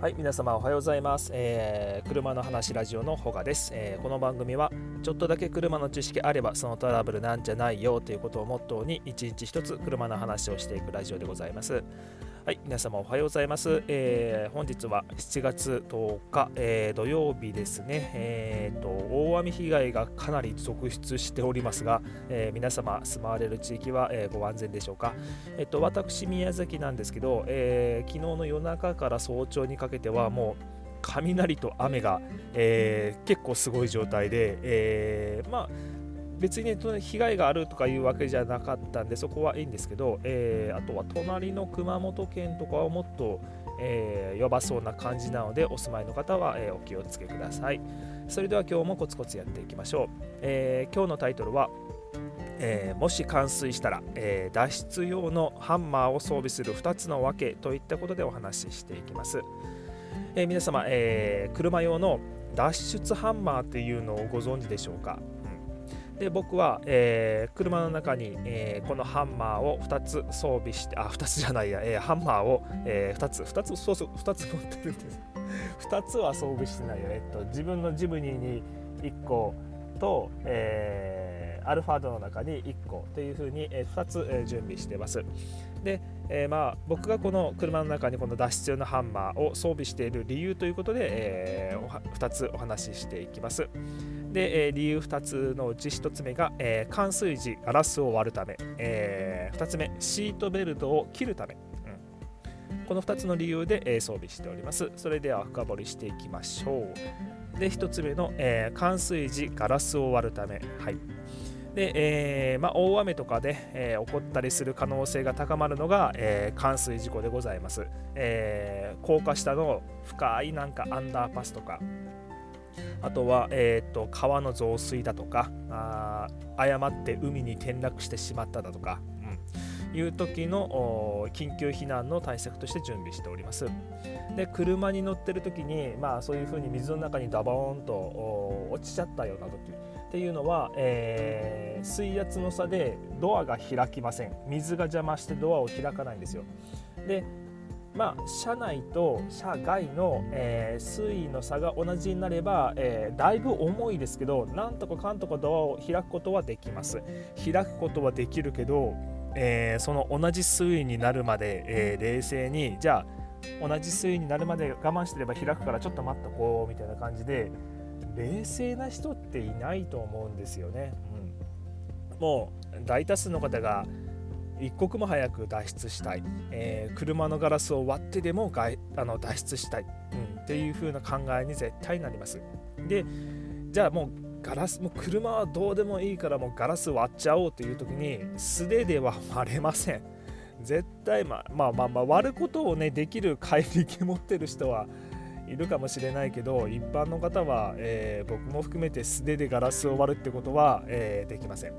はい皆様おはようございます、えー、車の話ラジオのほがです、えー、この番組はちょっとだけ車の知識あればそのトラブルなんじゃないよということをモットーに一日一つ車の話をしていくラジオでございます。はい、皆様おはようございます。えー、本日は7月10日、えー、土曜日ですね、えーと、大雨被害がかなり続出しておりますが、えー、皆様住まわれる地域は、え、ご安全でしょうか。えっ、と、私、宮崎なんですけど、えー、昨日の夜中から早朝にかけてはもう雷と雨が、えー、結構すごい状態で、えー、まあ別に被害があるとかいうわけじゃなかったんでそこはいいんですけど、えー、あとは隣の熊本県とかはもっと、えー、ばそうな感じなのでお住まいの方は、えー、お気をつけください。それでは今日もコツコツやっていきましょう、えー、今日のタイトルはえー、もし冠水したら、えー、脱出用のハンマーを装備する2つの訳といったことでお話ししていきます、えー、皆様、え車用の脱出ハンマーっていうのをご存知でしょうか？で僕は、えー、車の中に、えー、このハンマーを2つ装備してあ2つじゃないや、えー、ハンマーを、え2つ2つそうそう2つ持ってるんです。2つは装備してないよ、えっと、自分のジムニーに1個と、えアルファードの中に1個というふうに、え2つ、え準備してます。で、えー、まあ、僕がこの車の中にこの脱出用のハンマーを装備している理由ということで、えー、2つお話ししていきます。で、え、理由2つのうち1つ目が、えー、冠水時ガラスを割るため、え、2つ目シートベルトを切るため、うん、この2つの理由で、え、装備しております。それでは深掘りしていきましょう。で1つ目の、え、冠水時ガラスを割るため。はい。で、えーまあ、大雨とかで、えー、起こったりする可能性が高まるのが、えー、冠水事故でございます、え、高架下の深いなんかアンダーパスとかあとは、えーと、川の増水だとかあ誤って海に転落してしまっただとか、うん、いう時の緊急避難の対策として準備しております。で車に乗ってる時に、まあ、そういうふうに水の中にダボーンと落ちちゃったような時っていうのは、えー、水圧の差でドアが開きません。水が邪魔してドアを開かないんですよ。でまあ、車内と車外の、えー、水位の差が同じになれば、えー、だいぶ重いですけどなんとかかんとかドアを開くことはできます。開くことはできるけど、えー、その同じ水位になるまで、え冷静にじゃあ同じ水位になるまで我慢してれば開くからちょっと待っとこうみたいな感じで冷静な人っていないと思うんですよね、うん、もう大多数の方が一刻も早く脱出したい、えー、車のガラスを割ってでもがあの脱出したい、うん、っていう風な考えに絶対なります。でじゃあもうガラスもう車はどうでもいいからもうガラス割っちゃおうという時に素手では割れません。絶対まあまあまあまあ割ることをねできる怪力持ってる人はいるかもしれないけど一般の方は、えー、僕も含めて素手でガラスを割るってことは、えー、できません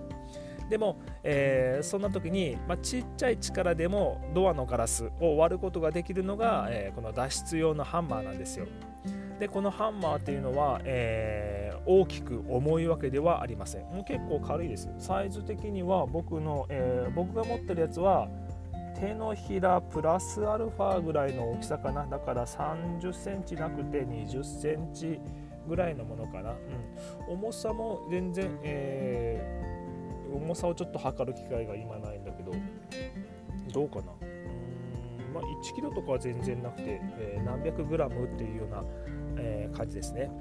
でも、えー、そんな時に、まあ、ちっちゃい力でもドアのガラスを割ることができるのが、えー、この脱出用のハンマーなんですよ。でこのハンマーっていうのは、えー、大きく重いわけではありません。もう結構軽いです。サイズ的には僕の、えー、僕が持ってるやつは手のひらプラスアルファぐらいの大きさかな。だから30センチなくて20センチぐらいのものかな。うん、重さも全然、えー重さをちょっと測る機会が今ないんだけどどうかな。うんまあ1キロとかは全然なくて、えー、何百グラムっていうような、えー、感じですね。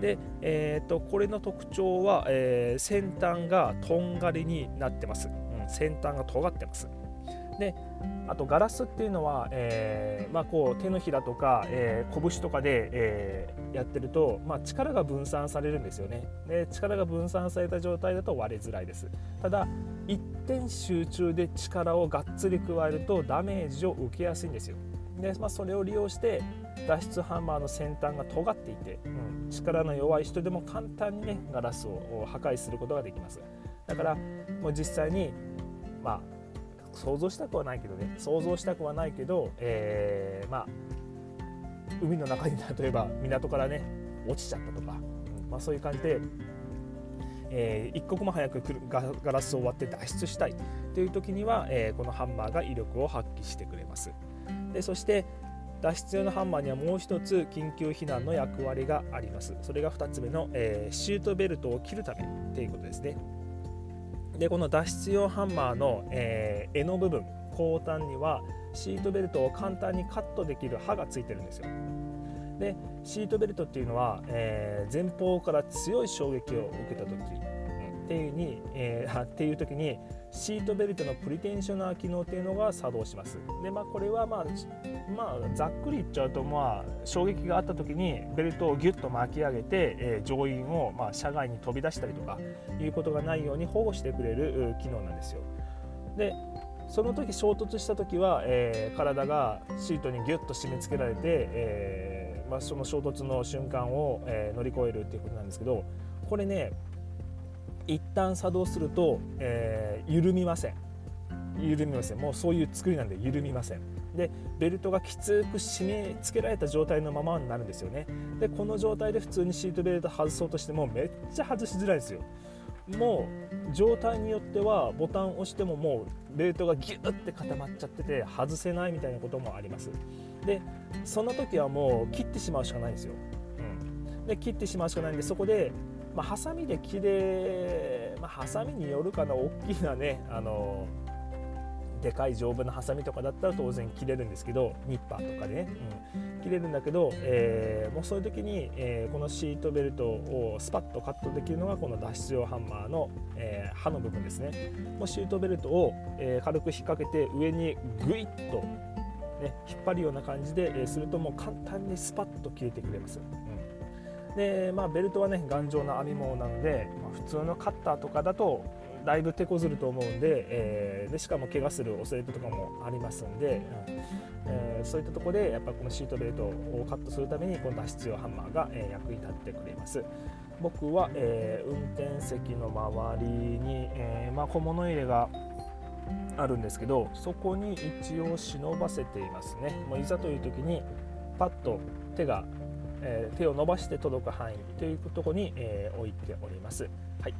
で、えーと、これの特徴は、えー、先端がとんがりになってます、うん、先端が尖ってます。であとガラスっていうのは、えーまあ、こう手のひらとか、えー、拳とかで、えー、やってると、まあ、力が分散されるんですよね。で力が分散された状態だと割れづらいです。ただ一点集中で力をがっつり加えるとダメージを受けやすいんですよ。で、まあ、それを利用して脱出ハンマーの先端が尖っていて、うん、力の弱い人でも簡単にねガラスを破壊することができます。だからもう実際にまあ想像したくはないけどね。想像したくはないけど、えー、まあ海の中に例えば港からね落ちちゃったとか、うんまあ、そういう感じで、えー、一刻も早くガラスを割って脱出したいという時には、えー、このハンマーが威力を発揮してくれます。でそして脱出用のハンマーにはもう一つ緊急避難の役割があります。それが2つ目の、えー、シートベルトを切るためということですね。でこの脱出用ハンマーの、えー、柄の部分後端にはシートベルトを簡単にカットできる刃がついてるんですよ。でシートベルトっていうのは、えー、前方から強い衝撃を受けた時っていうに、えー、っていう時にシートベルトのプリテンショナー機能っていうのが作動します。でまあこれはまあまあ、ざっくり言っちゃうと、まあ、衝撃があった時にベルトをギュッと巻き上げて、えー、乗員を、まあ、車外に飛び出したりとかいうことがないように保護してくれる機能なんですよ。でその時衝突した時は、えー、体がシートにギュッと締め付けられて、えーまあ、その衝突の瞬間を、えー、乗り越えるっていうことなんですけどこれね一旦作動すると、えー、緩みません。緩みません。もうそういう作りなんで緩みません。でベルトがきつく締め付けられた状態のままになるんですよね。でこの状態で普通にシートベルト外そうとしてもめっちゃ外しづらいですよ。もう状態によってはボタンを押してももうベルトがギュッて固まっちゃってて外せないみたいなこともあります。でその時はもう切ってしまうしかないんですよ、うん、で切ってしまうしかないんでそこでまあ、ハサミで切れ、まあ、ハサミによるかな大きなねあのでかい丈夫なハサミとかだったら当然切れるんですけどニッパーとかでね、うん、切れるんだけど、えー、もうそういう時に、えー、このシートベルトをスパッとカットできるのがこの脱出用ハンマーの、えー、刃の部分ですね。もうシートベルトを、え軽く引っ掛けて上にグイッと、ね、引っ張るような感じで、えするともう簡単にスパッと切れてくれます。で、まあ、ベルトはね頑丈な編み物なので、まあ、普通のカッターとかだとだいぶ手こずると思うんで,、えー、でしかも怪我する恐れとかもありますんで、うんえー、そういったところでやっぱこのシートベルトをカットするためにこの脱出用ハンマーが、えー、役に立ってくれます。僕は、えー、運転席の周りに、えーまあ、小物入れがあるんですけどそこに一応忍ばせていますねもういざという時にパッと手がえー、手を伸ばして届く範囲というところに、えー、置いております。はい、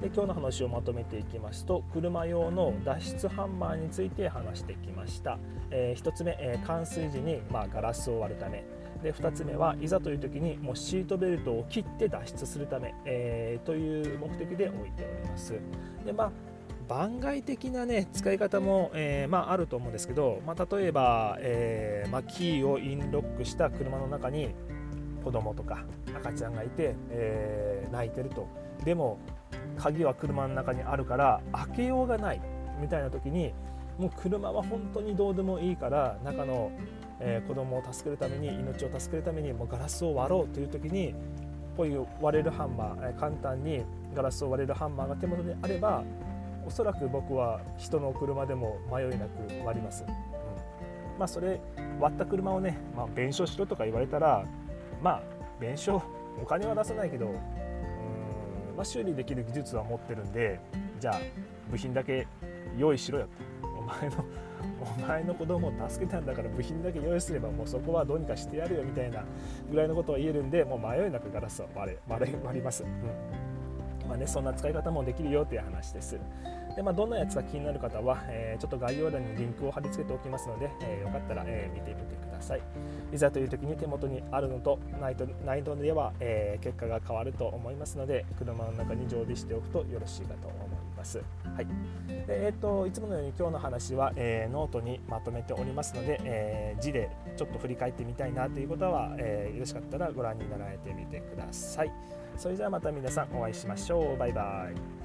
で今日の話をまとめていきますと車用の脱出ハンマーについて話してきました、えー、1つ目、えー、冠水時に、まあ、ガラスを割るため。で2つ目はいざという時にもうシートベルトを切って脱出するため、えー、という目的で置いております。でまあ番外的な、ね、使い方も、えー、まあ、あると思うんですけど、まあ、例えば、えーまあ、キーをインロックした車の中に子供とか赤ちゃんがいて、えー、泣いてるとでも鍵は車の中にあるから開けようがないみたいな時にもう車は本当にどうでもいいから中の、えー、子供を助けるために命を助けるためにもうガラスを割ろうという時にこういう割れるハンマー、え、簡単にガラスを割れるハンマーが手元にあればおそらく僕は人の車でも迷いなく割ります。まあ、それ割った車をね、まあ、弁償しろとか言われたらまあ弁償お金は出さないけどうん、まあ、修理できる技術は持ってるんでじゃあ部品だけ用意しろよとお前のお前の子供を助けたんだから部品だけ用意すればもうそこはどうにかしてやるよみたいなぐらいのことを言えるんでもう迷いなくガラスは割れ割れ割ります。うんまあね、そんな使い方もできるよという話です。でまあ、どんなやつが気になる方は、えー、ちょっと概要欄にリンクを貼り付けておきますので、えー、よかったら、えー、見てみてください。いざという時に手元にあるのとないとないのでは、え結果が変わると思いますので車の中に常備しておくとよろしいかと思います。はいでえーと、いつものように今日の話は、えノートにまとめておりますので、え字でちょっと振り返ってみたいなという方は、えよろしかったらご覧になられてみてください。それではまた皆さんお会いしましょう。バイバイ。